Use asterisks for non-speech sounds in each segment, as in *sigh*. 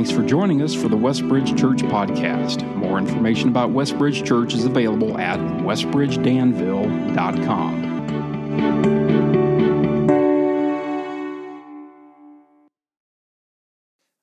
Thanks for joining us for the Westbridge Church podcast. More information about Westbridge Church is available at westbridgedanville.com.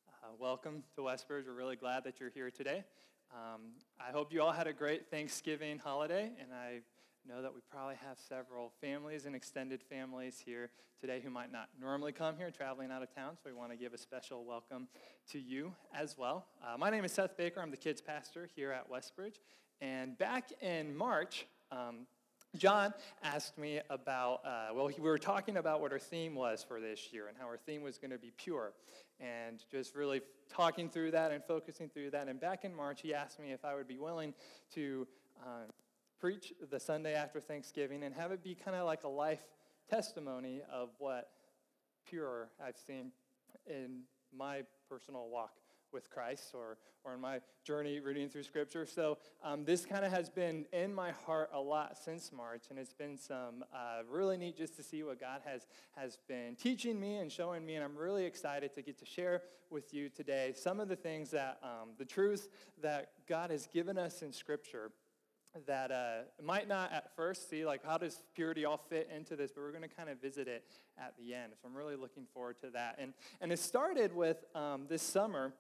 Uh, welcome to Westbridge. We're really glad that you're here today. Um, I hope you all had a great Thanksgiving holiday, and I know that we probably have several families and extended families here today who might not normally come here, traveling out of town. So we want to give a special welcome to you as well. Uh, my name is Seth Baker. I'm the kids pastor here at Westbridge. And back in March, um, John asked me about, uh, well, we were talking about what our theme was for this year and how our theme was going to be pure. And just really talking through that and focusing through that. And back in March, he asked me if I would be willing to uh, preach the Sunday after Thanksgiving and have it be kind of like a life testimony of what pure I've seen in my personal walk with Christ or, or in my journey reading through Scripture. So um, this kind of has been in my heart a lot since March, and it's been some uh, really neat just to see what God has, has been teaching me and showing me, and I'm really excited to get to share with you today some of the things that, um, the truths that God has given us in Scripture that uh, might not at first see like how does purity all fit into this but we're going to kind of visit it at the end. So i'm really looking forward to that. And, and it started with um, this summer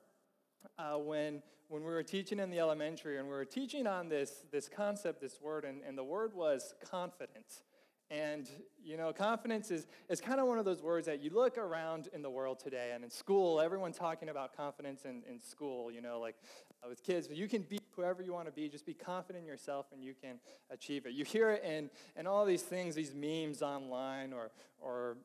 uh, when, when we were teaching in the elementary and we were teaching on this, this concept this word and, and the word was confidence. And, you know, confidence is, is kind of one of those words that you look around in the world today and in school, everyone's talking about confidence in, in school, you know, like with kids, but you can be whoever you want to be. Just be confident in yourself and you can achieve it. You hear it in, in all these things, these memes online or, or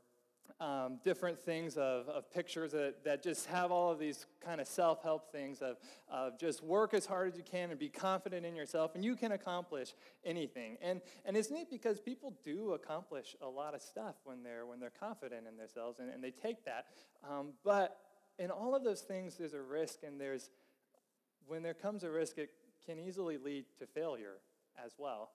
um, different things of, of pictures that, that just have all of these kind of self help things of, of just work as hard as you can and be confident in yourself, and you can accomplish anything. And, and it's neat because people do accomplish a lot of stuff when they're, when they're confident in themselves, and, and they take that. Um, but in all of those things, there's a risk, and there's, when there comes a risk, it can easily lead to failure as well.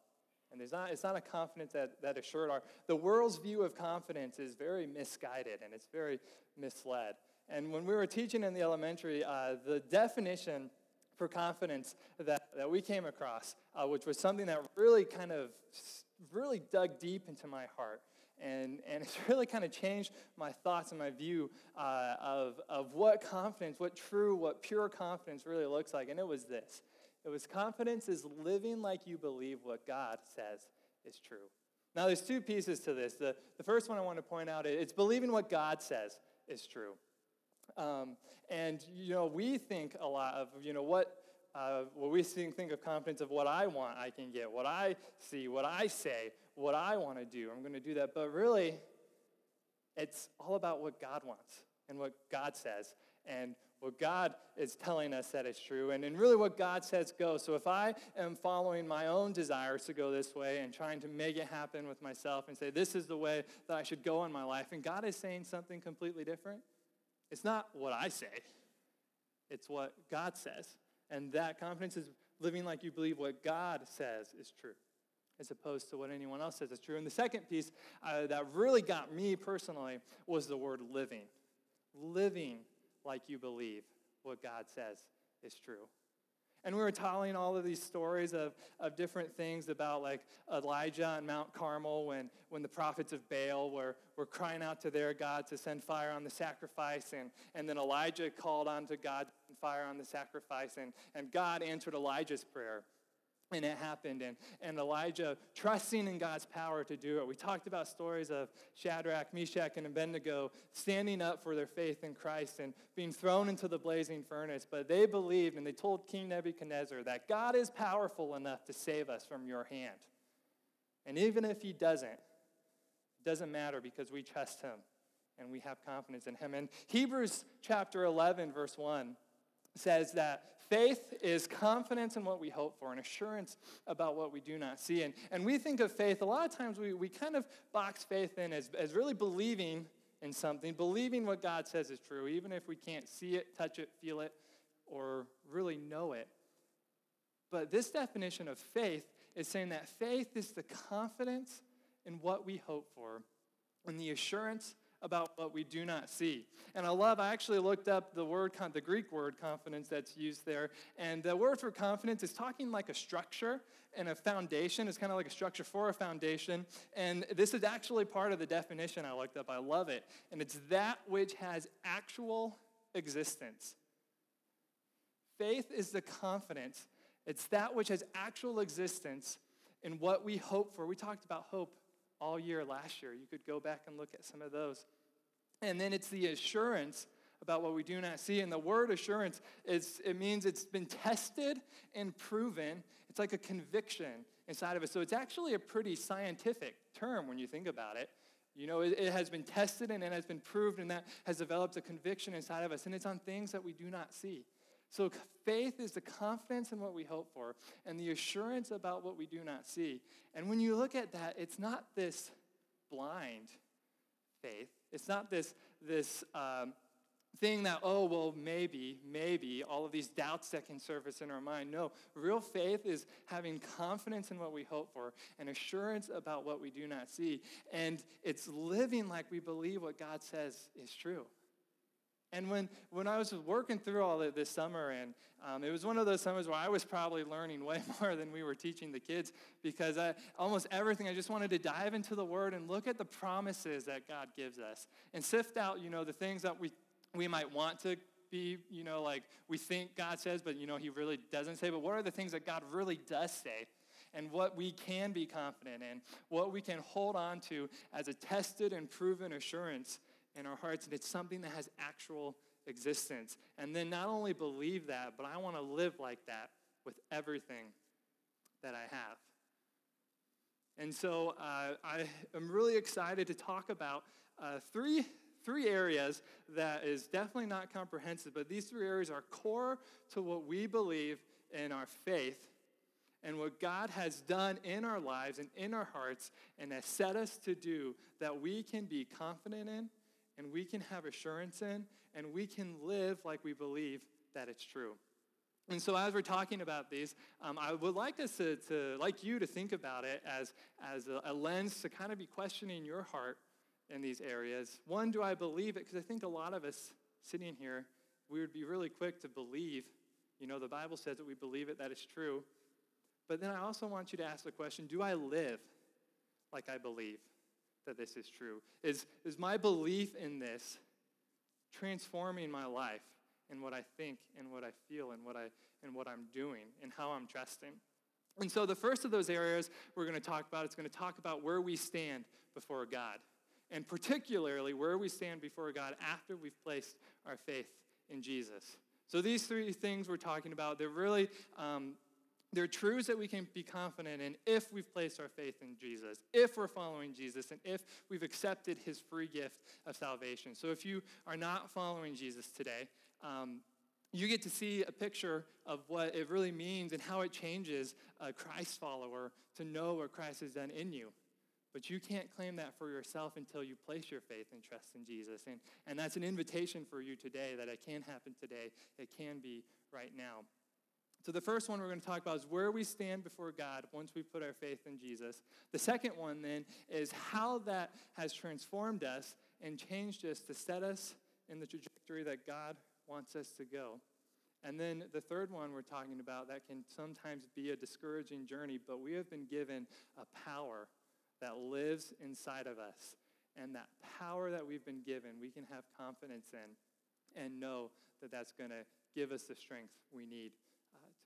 And there's not, it's not a confidence that, that assured our, the world's view of confidence is very misguided and it's very misled. And when we were teaching in the elementary, uh, the definition for confidence that, that we came across, uh, which was something that really kind of really dug deep into my heart. And, and it's *laughs* really kind of changed my thoughts and my view uh, of, of what confidence, what true, what pure confidence really looks like. And it was this it was confidence is living like you believe what God says is true. Now, there's two pieces to this. The, the first one I want to point out is it's believing what God says is true. Um, and, you know, we think a lot of, you know, what, uh, what we think of confidence of what I want, I can get, what I see, what I say, what I want to do. I'm going to do that. But really, it's all about what God wants and what God says. And what God is telling us that is true, and, and really what God says go. So if I am following my own desires to go this way and trying to make it happen with myself and say, this is the way that I should go in my life, and God is saying something completely different, it's not what I say, it's what God says. And that confidence is living like you believe what God says is true as opposed to what anyone else says is true. And the second piece uh, that really got me personally was the word living. Living like you believe what God says is true. And we were telling all of these stories of, of different things about like Elijah and Mount Carmel when, when the prophets of Baal were, were crying out to their God to send fire on the sacrifice. And, and then Elijah called on to God to fire on the sacrifice. And, and God answered Elijah's prayer. And it happened, and, and Elijah trusting in God's power to do it. We talked about stories of Shadrach, Meshach, and Abednego standing up for their faith in Christ and being thrown into the blazing furnace. But they believed and they told King Nebuchadnezzar that God is powerful enough to save us from your hand. And even if he doesn't, it doesn't matter because we trust him and we have confidence in him. And Hebrews chapter 11, verse 1 says that faith is confidence in what we hope for and assurance about what we do not see. And, and we think of faith, a lot of times we, we kind of box faith in as, as really believing in something, believing what God says is true, even if we can't see it, touch it, feel it, or really know it. But this definition of faith is saying that faith is the confidence in what we hope for and the assurance about what we do not see. And I love, I actually looked up the word, the Greek word confidence that's used there. And the word for confidence is talking like a structure and a foundation. It's kind of like a structure for a foundation. And this is actually part of the definition I looked up. I love it. And it's that which has actual existence. Faith is the confidence, it's that which has actual existence in what we hope for. We talked about hope all year last year. You could go back and look at some of those. And then it's the assurance about what we do not see. And the word assurance is it means it's been tested and proven. It's like a conviction inside of us. So it's actually a pretty scientific term when you think about it. You know, it, it has been tested and it has been proved, and that has developed a conviction inside of us. And it's on things that we do not see. So faith is the confidence in what we hope for and the assurance about what we do not see. And when you look at that, it's not this blind faith. It's not this, this um, thing that, oh, well, maybe, maybe, all of these doubts that can surface in our mind. No, real faith is having confidence in what we hope for and assurance about what we do not see. And it's living like we believe what God says is true. And when, when I was working through all of this summer, and um, it was one of those summers where I was probably learning way *laughs* more than we were teaching the kids because I, almost everything, I just wanted to dive into the Word and look at the promises that God gives us and sift out, you know, the things that we, we might want to be, you know, like we think God says, but, you know, He really doesn't say. But what are the things that God really does say? And what we can be confident in, what we can hold on to as a tested and proven assurance in our hearts, and it's something that has actual existence. And then not only believe that, but I want to live like that with everything that I have. And so uh, I am really excited to talk about uh, three, three areas that is definitely not comprehensive, but these three areas are core to what we believe in our faith and what God has done in our lives and in our hearts and has set us to do that we can be confident in and we can have assurance in, and we can live like we believe that it's true. And so, as we're talking about these, um, I would like us to, to, like you, to think about it as, as a, a lens to kind of be questioning your heart in these areas. One, do I believe it? Because I think a lot of us sitting here, we would be really quick to believe. You know, the Bible says that we believe it, that it's true. But then I also want you to ask the question do I live like I believe? That this is true? Is, is my belief in this transforming my life and what I think and what I feel and what, I, and what I'm doing and how I'm trusting? And so the first of those areas we're going to talk about, it's going to talk about where we stand before God. And particularly where we stand before God after we've placed our faith in Jesus. So these three things we're talking about, they're really um, they're truths that we can be confident in if we've placed our faith in Jesus, if we're following Jesus, and if we've accepted his free gift of salvation. So if you are not following Jesus today, um, you get to see a picture of what it really means and how it changes a Christ follower to know what Christ has done in you. But you can't claim that for yourself until you place your faith and trust in Jesus. And, and that's an invitation for you today that it can happen today. It can be right now. So, the first one we're going to talk about is where we stand before God once we put our faith in Jesus. The second one, then, is how that has transformed us and changed us to set us in the trajectory that God wants us to go. And then the third one we're talking about that can sometimes be a discouraging journey, but we have been given a power that lives inside of us. And that power that we've been given, we can have confidence in and know that that's going to give us the strength we need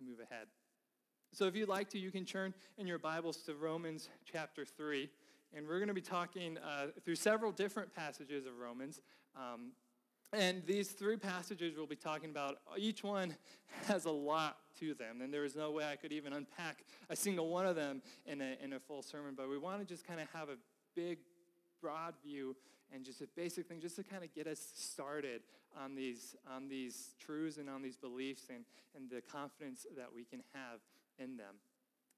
to move ahead. So, if you'd like to, you can turn in your Bibles to Romans chapter 3. And we're going to be talking uh, through several different passages of Romans. Um, and these three passages we'll be talking about, each one has a lot to them. And there is no way I could even unpack a single one of them in a, in a full sermon. But we want to just kind of have a big, broad view and just a basic thing just to kind of get us started on these, on these truths and on these beliefs and, and the confidence that we can have in them.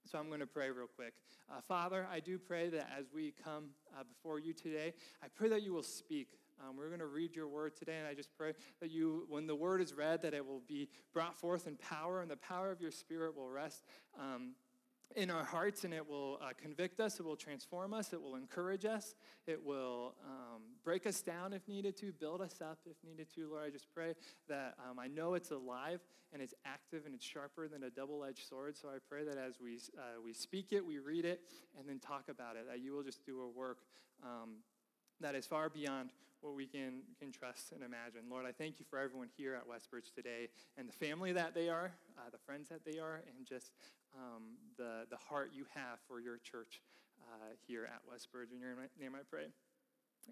So I'm going to pray real quick. Uh, Father, I do pray that as we come uh, before you today, I pray that you will speak. Um, we're going to read your word today, and I just pray that you, when the word is read, that it will be brought forth in power, and the power of your spirit will rest um, in our hearts and it will uh, convict us, it will transform us, it will encourage us, it will um, break us down if needed to, build us up if needed to. Lord, I just pray that um, I know it's alive and it's active and it's sharper than a double edged sword. So I pray that as we, uh, we speak it, we read it, and then talk about it, that you will just do a work um, that is far beyond what we can, can trust and imagine. Lord, I thank you for everyone here at Westbridge today and the family that they are, uh, the friends that they are, and just um, the, the heart you have for your church uh, here at Westbridge. In your name I pray.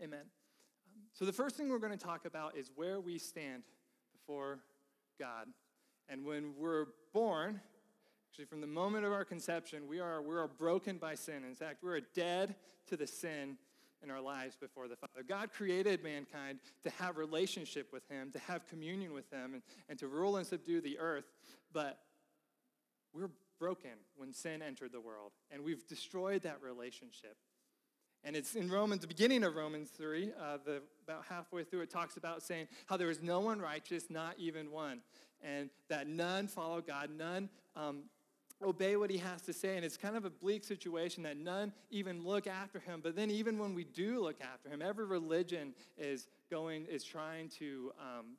Amen. Um, so, the first thing we're going to talk about is where we stand before God. And when we're born, actually, from the moment of our conception, we are, we are broken by sin. In fact, we're dead to the sin in our lives before the Father. God created mankind to have relationship with Him, to have communion with Him, and, and to rule and subdue the earth. But we're broken when sin entered the world, and we've destroyed that relationship. And it's in Romans, the beginning of Romans 3, uh, the, about halfway through, it talks about saying how there is no one righteous, not even one, and that none follow God, none um, obey what he has to say. And it's kind of a bleak situation that none even look after him. But then, even when we do look after him, every religion is going, is trying to, um,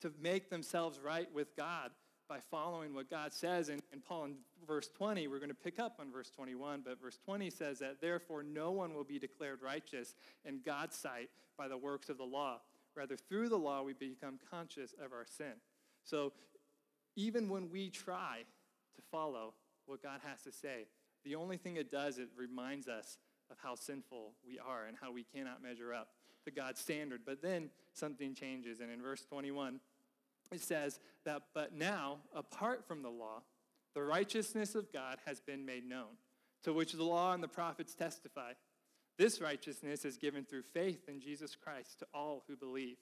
to make themselves right with God by following what God says. And, and Paul in verse 20, we're going to pick up on verse 21, but verse 20 says that therefore no one will be declared righteous in God's sight by the works of the law. Rather, through the law, we become conscious of our sin. So even when we try to follow what God has to say, the only thing it does, it reminds us of how sinful we are and how we cannot measure up to God's standard. But then something changes. And in verse 21, it says that, but now, apart from the law, the righteousness of God has been made known, to which the law and the prophets testify. This righteousness is given through faith in Jesus Christ to all who believe.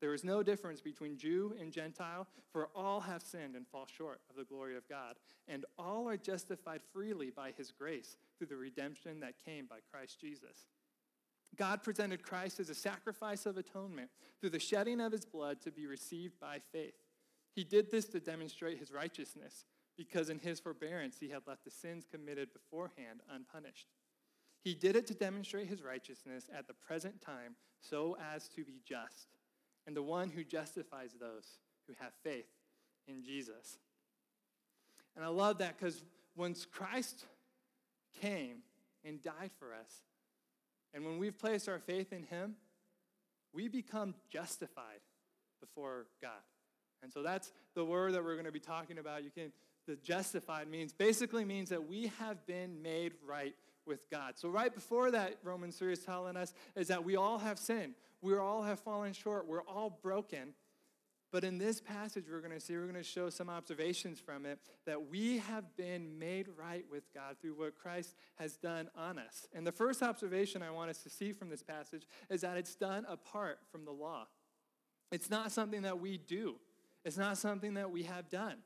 There is no difference between Jew and Gentile, for all have sinned and fall short of the glory of God, and all are justified freely by his grace through the redemption that came by Christ Jesus. God presented Christ as a sacrifice of atonement through the shedding of his blood to be received by faith. He did this to demonstrate his righteousness, because in his forbearance he had left the sins committed beforehand unpunished. He did it to demonstrate his righteousness at the present time so as to be just, and the one who justifies those who have faith in Jesus. And I love that because once Christ came and died for us, and when we've placed our faith in Him, we become justified before God. And so that's the word that we're going to be talking about. You can the justified means basically means that we have been made right with God. So right before that Romans 3 is telling us is that we all have sinned. We all have fallen short. We're all broken. But in this passage, we're going to see, we're going to show some observations from it that we have been made right with God through what Christ has done on us. And the first observation I want us to see from this passage is that it's done apart from the law. It's not something that we do, it's not something that we have done.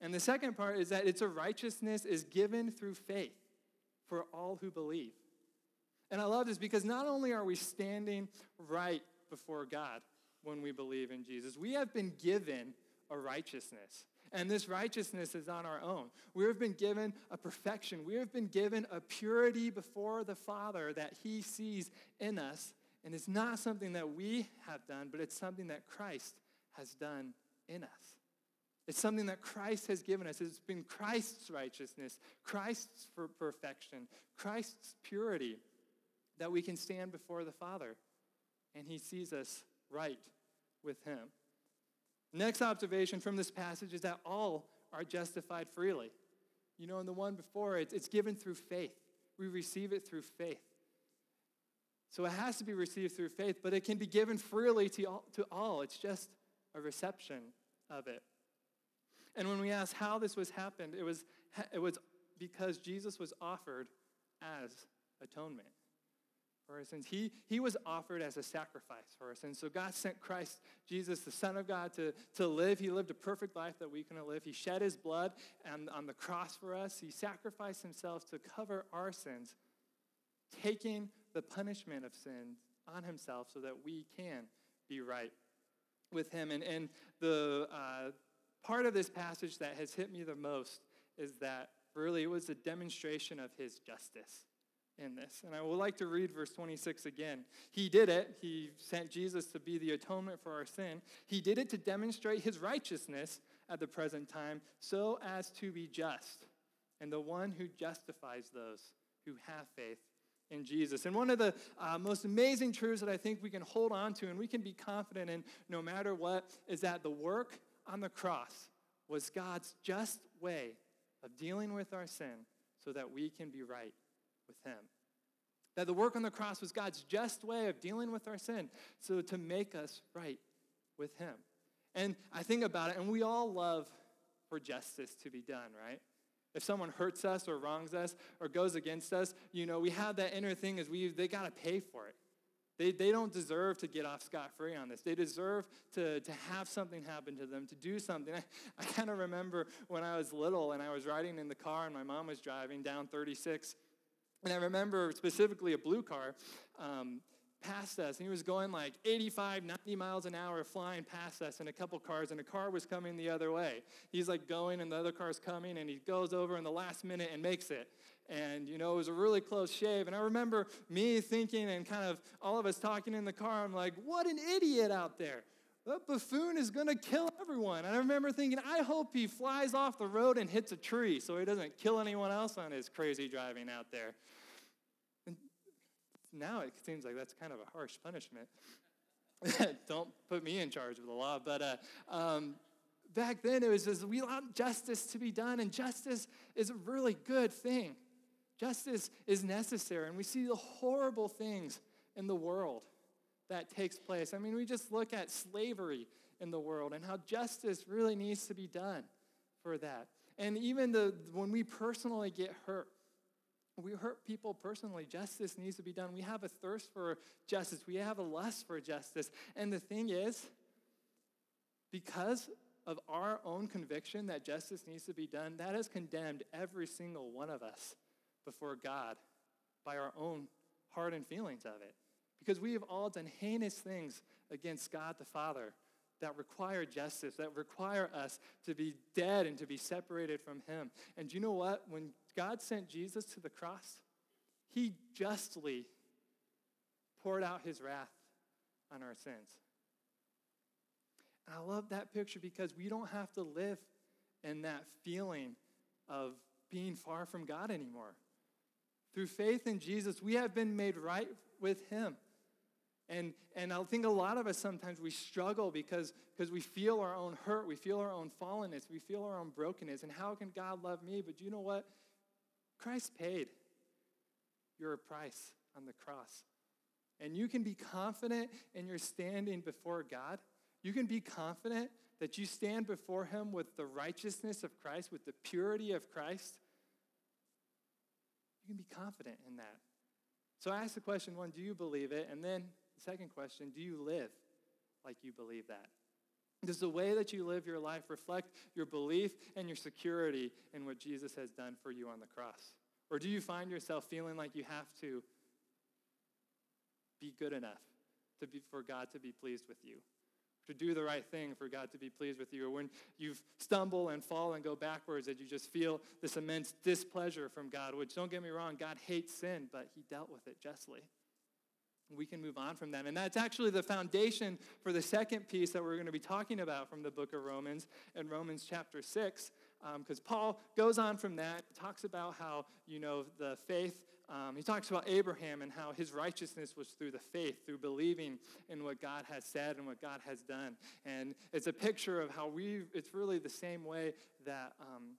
And the second part is that it's a righteousness is given through faith for all who believe. And I love this because not only are we standing right before God, when we believe in Jesus. We have been given a righteousness. And this righteousness is on our own. We have been given a perfection. We have been given a purity before the Father that He sees in us. And it's not something that we have done, but it's something that Christ has done in us. It's something that Christ has given us. It's been Christ's righteousness, Christ's perfection, Christ's purity that we can stand before the Father. And He sees us right with him. Next observation from this passage is that all are justified freely. You know, in the one before, it's, it's given through faith. We receive it through faith. So it has to be received through faith, but it can be given freely to all, to all. It's just a reception of it. And when we ask how this was happened, it was, it was because Jesus was offered as atonement for our sins. He, he was offered as a sacrifice for our sins. So God sent Christ, Jesus, the Son of God, to, to live. He lived a perfect life that we couldn't live. He shed his blood and, on the cross for us. He sacrificed himself to cover our sins, taking the punishment of sin on himself so that we can be right with him. And, and the uh, part of this passage that has hit me the most is that really it was a demonstration of his justice in this. And I would like to read verse 26 again. He did it. He sent Jesus to be the atonement for our sin. He did it to demonstrate his righteousness at the present time so as to be just and the one who justifies those who have faith in Jesus. And one of the uh, most amazing truths that I think we can hold on to and we can be confident in no matter what is that the work on the cross was God's just way of dealing with our sin so that we can be right with Him. That the work on the cross was God's just way of dealing with our sin so to make us right with Him. And I think about it, and we all love for justice to be done, right? If someone hurts us or wrongs us or goes against us, you know, we have that inner thing is we they got to pay for it. They, they don't deserve to get off scot free on this. They deserve to, to have something happen to them, to do something. *laughs* I, I kind of remember when I was little and I was riding in the car and my mom was driving down 36. And I remember specifically a blue car. Um, past us and he was going like 85 90 miles an hour flying past us in a couple cars and a car was coming the other way he's like going and the other car's coming and he goes over in the last minute and makes it and you know it was a really close shave and i remember me thinking and kind of all of us talking in the car i'm like what an idiot out there that buffoon is going to kill everyone. And I remember thinking, I hope he flies off the road and hits a tree so he doesn't kill anyone else on his crazy driving out there now it seems like that's kind of a harsh punishment. *laughs* Don't put me in charge of the law. But uh, um, back then it was just, we want justice to be done, and justice is a really good thing. Justice is necessary, and we see the horrible things in the world that takes place. I mean, we just look at slavery in the world and how justice really needs to be done for that. And even the when we personally get hurt, we hurt people personally. Justice needs to be done. We have a thirst for justice. We have a lust for justice. And the thing is, because of our own conviction that justice needs to be done, that has condemned every single one of us before God by our own heart and feelings of it. Because we have all done heinous things against God the Father that require justice, that require us to be dead and to be separated from Him. And you know what? When God sent Jesus to the cross, He justly poured out His wrath on our sins. And I love that picture because we don't have to live in that feeling of being far from God anymore. Through faith in Jesus, we have been made right with Him. And, and I think a lot of us sometimes we struggle because, because we feel our own hurt, we feel our own fallenness, we feel our own brokenness. And how can God love me? But you know what? Christ paid your price on the cross. And you can be confident in your standing before God. You can be confident that you stand before Him with the righteousness of Christ, with the purity of Christ. You can be confident in that. So I ask the question one, do you believe it? And then Second question Do you live like you believe that? Does the way that you live your life reflect your belief and your security in what Jesus has done for you on the cross? Or do you find yourself feeling like you have to be good enough to be, for God to be pleased with you? To do the right thing for God to be pleased with you? Or when you stumble and fall and go backwards, that you just feel this immense displeasure from God, which don't get me wrong, God hates sin, but He dealt with it justly we can move on from that. And that's actually the foundation for the second piece that we're going to be talking about from the book of Romans in Romans chapter 6. Because um, Paul goes on from that, talks about how, you know, the faith, um, he talks about Abraham and how his righteousness was through the faith, through believing in what God has said and what God has done. And it's a picture of how we, it's really the same way that. Um,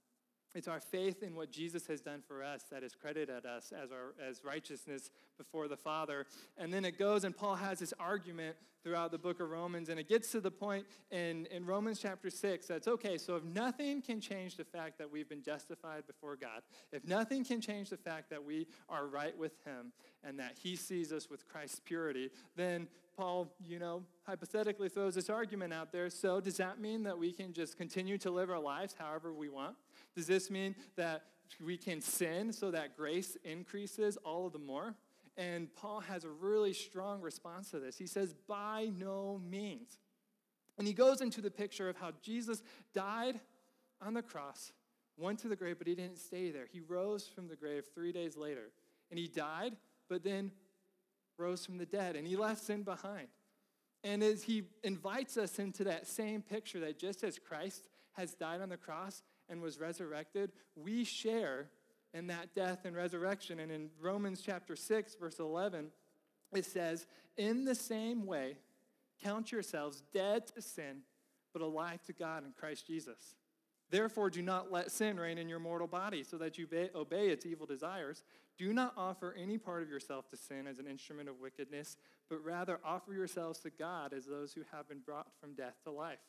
it's our faith in what Jesus has done for us that is credited us as, our, as righteousness before the Father. And then it goes, and Paul has this argument throughout the book of Romans, and it gets to the point in, in Romans chapter 6 that's okay, so if nothing can change the fact that we've been justified before God, if nothing can change the fact that we are right with Him and that He sees us with Christ's purity, then Paul, you know, hypothetically throws this argument out there. So, does that mean that we can just continue to live our lives however we want? Does this mean that we can sin so that grace increases all of the more? And Paul has a really strong response to this. He says, by no means. And he goes into the picture of how Jesus died on the cross went to the grave, but he didn't stay there. He rose from the grave three days later. And he died, but then rose from the dead. And he left sin behind. And as he invites us into that same picture that just as Christ has died on the cross and was resurrected, we share in that death and resurrection. And in Romans chapter 6, verse 11, it says, In the same way, count yourselves dead to sin, but alive to God in Christ Jesus. Therefore, do not let sin reign in your mortal body, so that you obey its evil desires. Do not offer any part of yourself to sin as an instrument of wickedness, but rather offer yourselves to God as those who have been brought from death to life.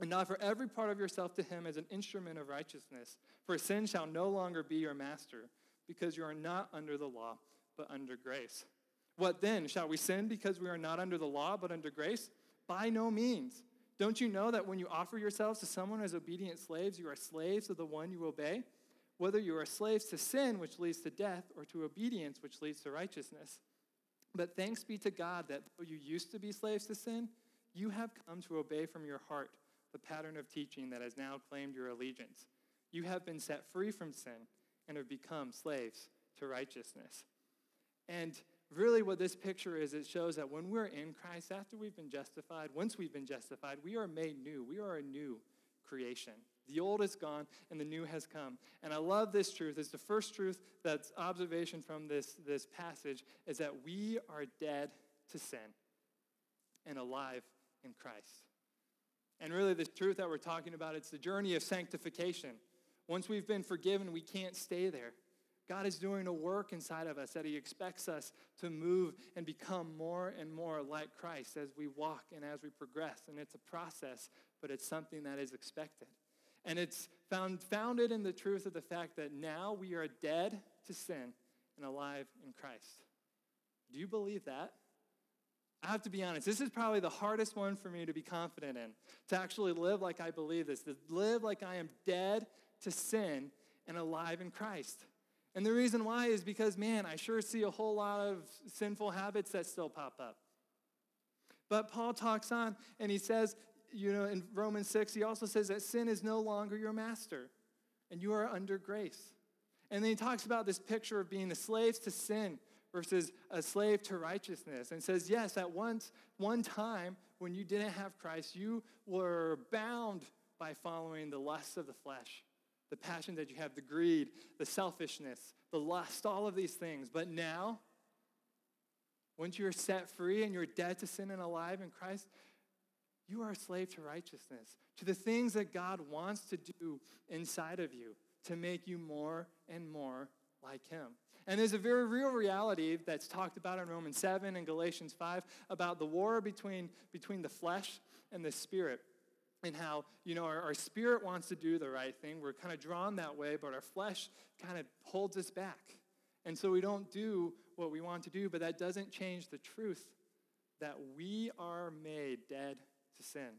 And offer every part of yourself to him as an instrument of righteousness. For sin shall no longer be your master, because you are not under the law, but under grace. What then? Shall we sin because we are not under the law, but under grace? By no means. Don't you know that when you offer yourselves to someone as obedient slaves, you are slaves of the one you obey? Whether you are slaves to sin, which leads to death, or to obedience, which leads to righteousness. But thanks be to God that though you used to be slaves to sin, you have come to obey from your heart the pattern of teaching that has now claimed your allegiance. You have been set free from sin and have become slaves to righteousness. And really what this picture is, it shows that when we're in Christ, after we've been justified, once we've been justified, we are made new. We are a new creation. The old is gone and the new has come. And I love this truth. It's the first truth that's observation from this, this passage is that we are dead to sin and alive in Christ. And really the truth that we're talking about, it's the journey of sanctification. Once we've been forgiven, we can't stay there. God is doing a work inside of us that He expects us to move and become more and more like Christ as we walk and as we progress. And it's a process, but it's something that is expected. And it's found, founded in the truth of the fact that now we are dead to sin and alive in Christ. Do you believe that? I have to be honest, this is probably the hardest one for me to be confident in, to actually live like I believe this, to live like I am dead to sin and alive in Christ. And the reason why is because, man, I sure see a whole lot of sinful habits that still pop up. But Paul talks on and he says, you know, in Romans 6, he also says that sin is no longer your master and you are under grace. And then he talks about this picture of being the slaves to sin versus a slave to righteousness and says, yes, at once, one time when you didn't have Christ, you were bound by following the lusts of the flesh the passion that you have, the greed, the selfishness, the lust, all of these things. But now, once you're set free and you're dead to sin and alive in Christ, you are a slave to righteousness, to the things that God wants to do inside of you to make you more and more like Him. And there's a very real reality that's talked about in Romans 7 and Galatians 5 about the war between, between the flesh and the spirit and how, you know, our, our, spirit wants to do the right thing. We're kind of drawn that way, but our flesh kind of holds us back. And so we don't do what we want to do, but that doesn't change the truth that we are made dead to sin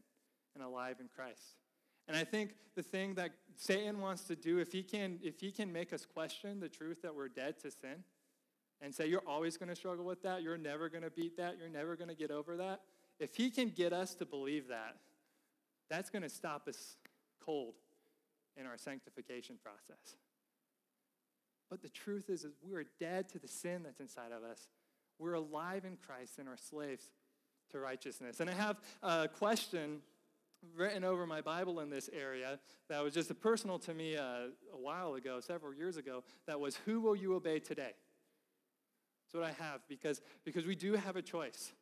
and alive in Christ. And I think the thing that Satan wants to do, if he can, if he can make us question the truth that we're dead to sin and say, you're always going to struggle with that, you're never going to beat that, you're never going to get over that, if he can get us to believe that, that's going to stop us cold in our sanctification process. But the truth is, is we are dead to the sin that's inside of us. We're alive in Christ and are slaves to righteousness. And I have a question written over my Bible in this area that was just personal to me uh, a while ago, several years ago, that was, Who will you obey today? That's what I have because, because we do have a choice.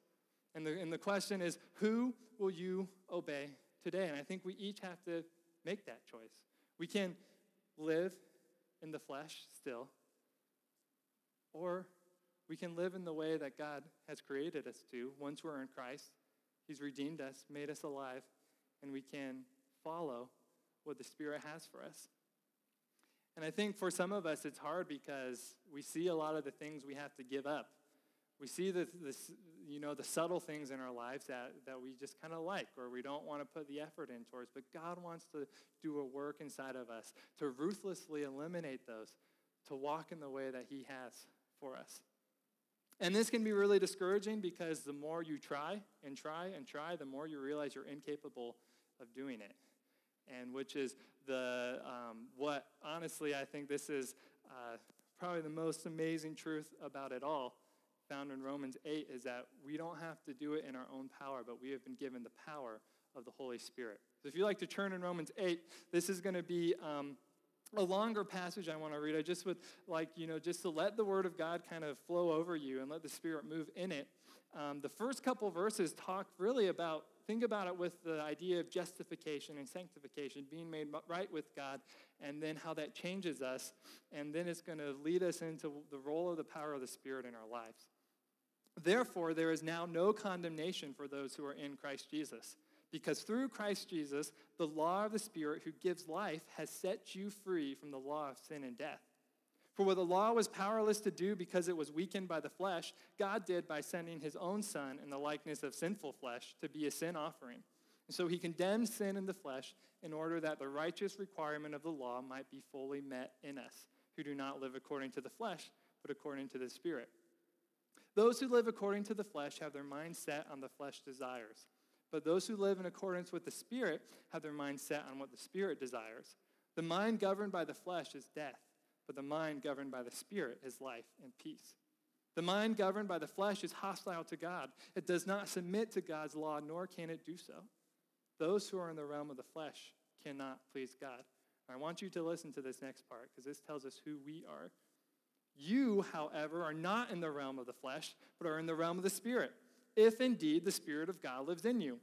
And the, and the question is, Who will you obey today. And I think we each have to make that choice. We can live in the flesh still, or we can live in the way that God has created us to once we're in Christ. He's redeemed us, made us alive, and we can follow what the Spirit has for us. And I think for some of us, it's hard because we see a lot of the things we have to give up. We see the, the, you know, the subtle things in our lives that, that we just kind of like or we don't want to put the effort in towards. But God wants to do a work inside of us to ruthlessly eliminate those, to walk in the way that He has for us. And this can be really discouraging because the more you try and try and try, the more you realize you're incapable of doing it. and which is the um, what honestly I think this is uh, probably the most amazing truth about it all found in Romans 8 is that we don't have to do it in our own power, but we have been given the power of the Holy Spirit. So if you like to turn in Romans 8, this is going to be um, a longer passage I want to read. I just would like, you know, just to let the Word of God kind of flow over you and let the Spirit move in it. Um, the first couple verses talk really about, think about it with the idea of justification and sanctification, being made right with God, and then how that changes us. And then it's going to lead us into the role of the power of the Spirit in our lives. Therefore, there is now no condemnation for those who are in Christ Jesus. Because through Christ Jesus, the law of the Spirit who gives life has set you free from the law of sin and death. For what the law was powerless to do because it was weakened by the flesh, God did by sending his own Son in the likeness of sinful flesh to be a sin offering. And so he condemned sin in the flesh in order that the righteous requirement of the law might be fully met in us, who do not live according to the flesh, but according to the Spirit. Those who live according to the flesh have their mind set on the flesh desires. But those who live in accordance with the Spirit have their mind set on what the Spirit desires. The mind governed by the flesh is death, but the mind governed by the Spirit is life and peace. The mind governed by the flesh is hostile to God. It does not submit to God's law, nor can it do so. Those who are in the realm of the flesh cannot please God. I want you to listen to this next part because this tells us who we are. You, however, are not in the realm of the flesh, but are in the realm of the Spirit, if indeed the Spirit of God lives in you.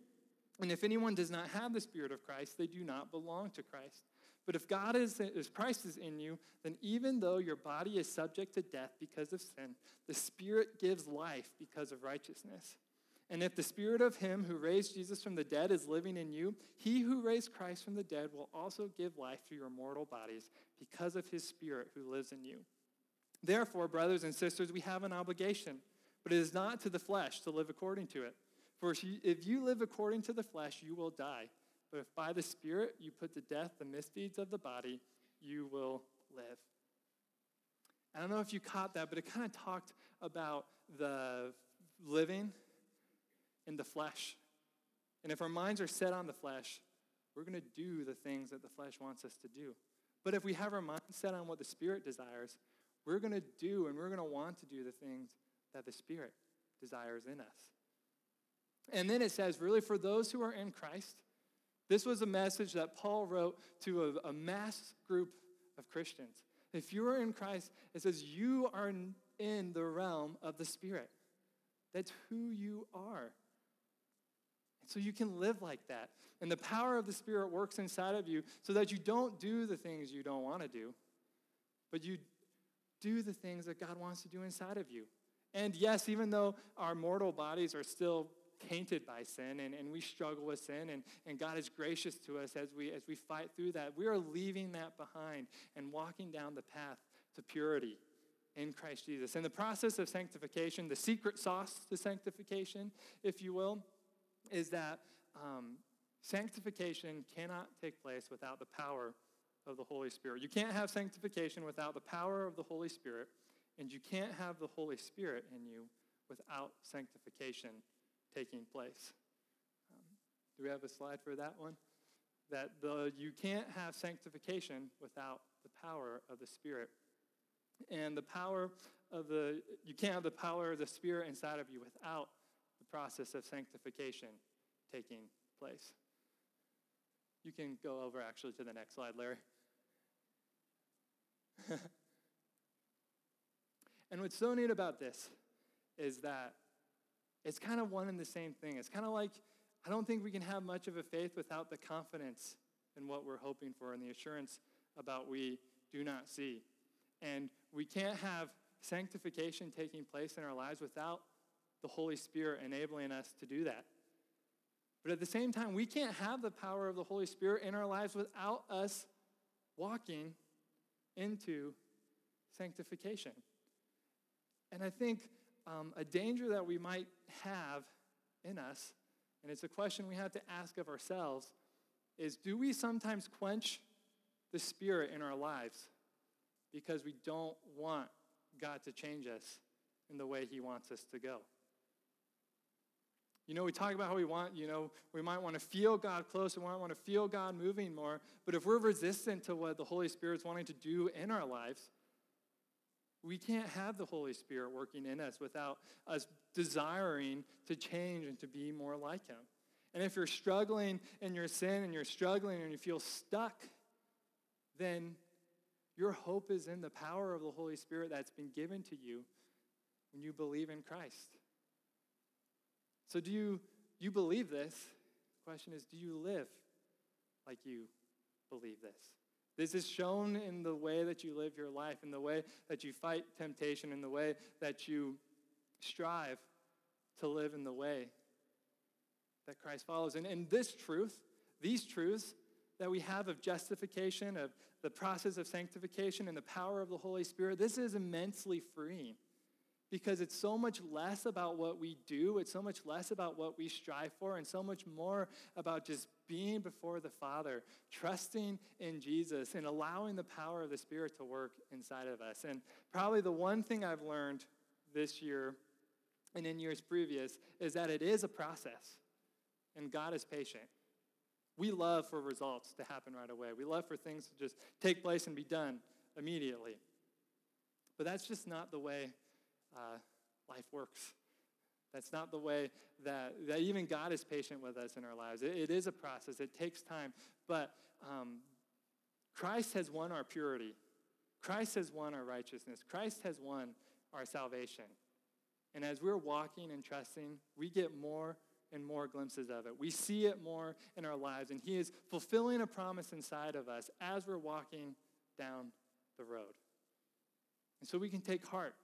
And if anyone does not have the Spirit of Christ, they do not belong to Christ. But if God is, if Christ is in you, then even though your body is subject to death because of sin, the Spirit gives life because of righteousness. And if the Spirit of Him who raised Jesus from the dead is living in you, He who raised Christ from the dead will also give life to your mortal bodies because of His Spirit who lives in you. Therefore, brothers and sisters, we have an obligation, but it is not to the flesh to live according to it. For if you live according to the flesh, you will die. But if by the Spirit you put to death the misdeeds of the body, you will live. I don't know if you caught that, but it kind of talked about the living in the flesh. And if our minds are set on the flesh, we're going to do the things that the flesh wants us to do. But if we have our minds set on what the Spirit desires, we're going to do and we're going to want to do the things that the Spirit desires in us. And then it says, really, for those who are in Christ, this was a message that Paul wrote to a, a mass group of Christians. If you are in Christ, it says you are in the realm of the Spirit. That's who you are. And so you can live like that. And the power of the Spirit works inside of you so that you don't do the things you don't want to do, but you do the things that God wants to do inside of you. And yes, even though our mortal bodies are still tainted by sin and, and we struggle with sin and, and God is gracious to us as we as we fight through that, we are leaving that behind and walking down the path to purity in Christ Jesus. In the process of sanctification, the secret sauce to sanctification, if you will, is that um, sanctification cannot take place without the power of the Holy Spirit. You can't have sanctification without the power of the Holy Spirit, and you can't have the Holy Spirit in you without sanctification taking place. Um, do we have a slide for that one? That the, you can't have sanctification without the power of the Spirit. And the power of the, you can't have the power of the Spirit inside of you without the process of sanctification taking place. You can go over actually to the next slide, Larry. *laughs* and what's so neat about this is that it's kind of one and the same thing. It's kind of like I don't think we can have much of a faith without the confidence in what we're hoping for and the assurance about we do not see. And we can't have sanctification taking place in our lives without the Holy Spirit enabling us to do that. But at the same time, we can't have the power of the Holy Spirit in our lives without us walking into sanctification. And I think um, a danger that we might have in us, and it's a question we have to ask of ourselves, is do we sometimes quench the Spirit in our lives because we don't want God to change us in the way He wants us to go? You know, we talk about how we want, you know, we might want to feel God close, we might want to feel God moving more, but if we're resistant to what the Holy Spirit's wanting to do in our lives, we can't have the Holy Spirit working in us without us desiring to change and to be more like Him. And if you're struggling in your sin and you're struggling and you feel stuck, then your hope is in the power of the Holy Spirit that's been given to you when you believe in Christ. So, do you, you believe this? The question is, do you live like you believe this? This is shown in the way that you live your life, in the way that you fight temptation, in the way that you strive to live in the way that Christ follows. And, and this truth, these truths that we have of justification, of the process of sanctification, and the power of the Holy Spirit, this is immensely freeing because it's so much less about what we do, it's so much less about what we strive for, and so much more about just being before the Father, trusting in Jesus, and allowing the power of the Spirit to work inside of us. And probably the one thing I've learned this year and in years previous is that it is a process, and God is patient. We love for results to happen right away. We love for things to just take place and be done immediately. But that's just not the way uh, life works. That's not the way that, that even God is patient with us in our lives. it, it is a process, it takes time. But um, Christ has won our purity, Christ has won our righteousness, Christ has won our salvation. And as we're walking and trusting, we get more and more glimpses of it. We see it more in our lives, and He is fulfilling a promise inside of us as we're walking down the road. And so we can take heart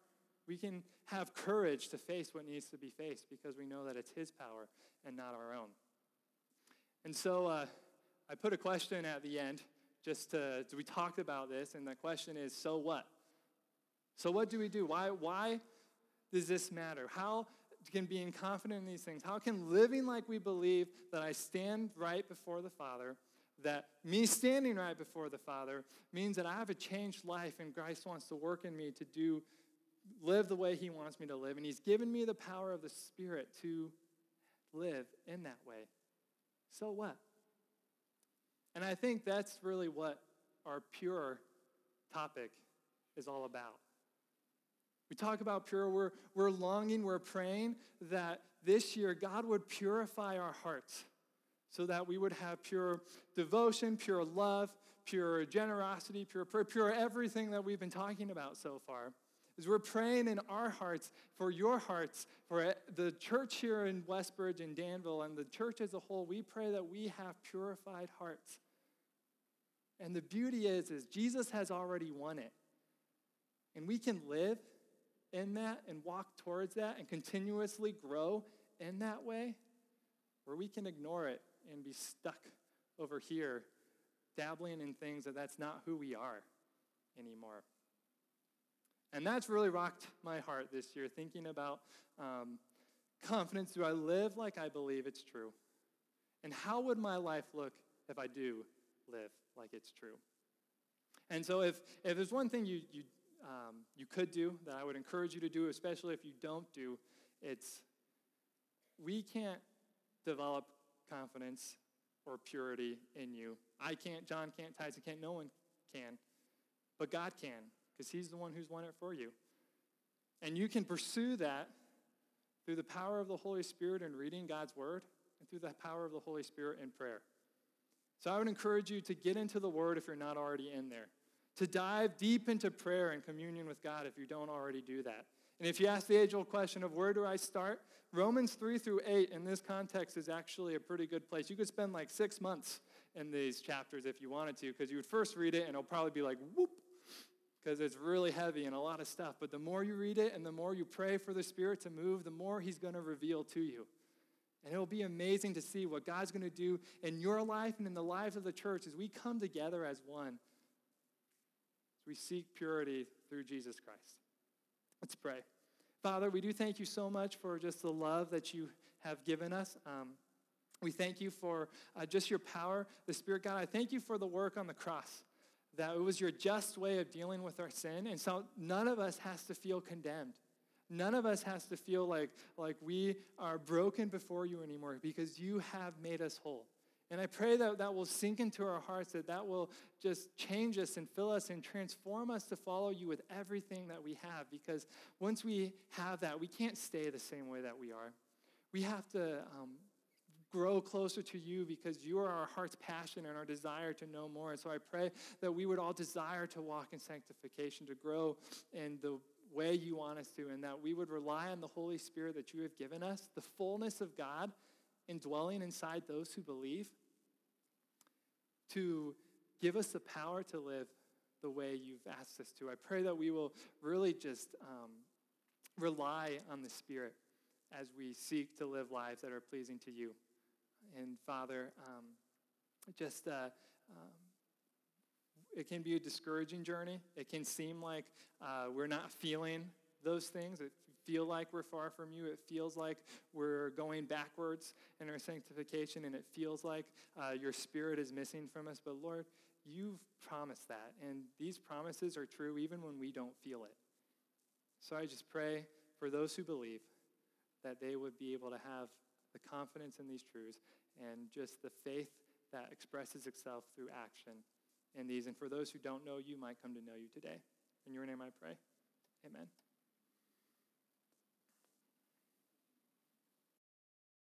we can have courage to face what needs to be faced because we know that it's His power and not our own. And so uh, I put a question at the end just to, we talked about this, and the question is so what? So what do we do? Why, why does this matter? How can being confident in these things, how can living like we believe that I stand right before the Father, that me standing right before the Father means that I have a changed life and Christ wants to work in me to do live the way He wants me to live. And He's given me the power of the Spirit to live in that way. So what? And I think that's really what our pure topic is all about. We talk about pure, we're, we're longing, we're praying that this year God would purify our hearts so that we would have pure devotion, pure love, pure generosity, pure pure everything that we've been talking about so far. As we're praying in our hearts, for your hearts, for the church here in Westbridge and Danville, and the church as a whole, we pray that we have purified hearts. And the beauty is, is Jesus has already won it. And we can live in that and walk towards that and continuously grow in that way, or we can ignore it and be stuck over here, dabbling in things that that's not who we are anymore. And that's really rocked my heart this year, thinking about um, confidence. Do I live like I believe it's true? And how would my life look if I do live like it's true? And so, if, if there's one thing you, you, um, you could do that I would encourage you to do, especially if you don't do, it's we can't develop confidence or purity in you. I can't, John can't, Tyson can't, no one can, but God can because He's the one who's won it for you. And you can pursue that through the power of the Holy Spirit and reading God's Word and through the power of the Holy Spirit in prayer. So I would encourage you to get into the Word if you're not already in there, to dive deep into prayer and communion with God if you don't already do that. And if you ask the age old question of where do I start, Romans 3 through 8 in this context is actually a pretty good place. You could spend like six months in these chapters if you wanted to, because you would first read it and it'll probably be like, whoop, because it's really heavy and a lot of stuff. But the more you read it and the more you pray for the Spirit to move, the more He's going to reveal to you. And it'll be amazing to see what God's going to do in your life and in the lives of the church as we come together as one, we seek purity through Jesus Christ. Let's pray. Father, we do thank you so much for just the love that you have given us. Um, we thank you for uh, just your power, the Spirit God. I thank you for the work on the cross that it was your just way of dealing with our sin. And so none of us has to feel condemned. None of us has to feel like, like we are broken before you anymore because you have made us whole. And I pray that that will sink into our hearts, that that will just change us and fill us and transform us to follow you with everything that we have. Because once we have that, we can't stay the same way that we are. We have to um, grow closer to you because you are our heart's passion and our desire to know more. And so I pray that we would all desire to walk in sanctification, to grow in the way you want us to, and that we would rely on the Holy Spirit that you have given us, the fullness of God indwelling inside those who believe, to give us the power to live the way you've asked us to. I pray that we will really just um, rely on the Spirit as we seek to live lives that are pleasing to you. And Father, um, just uh, um, it can be a discouraging journey. It can seem like uh, we're not feeling those things. It feel like we're far from you. It feels like we're going backwards in our sanctification, and it feels like uh, your spirit is missing from us. But Lord, you've promised that, and these promises are true even when we don't feel it. So I just pray for those who believe that they would be able to have the confidence in these truths and just the faith that expresses itself through action in these. And for those who don't know you, might come to know you today. In your name I pray. Amen.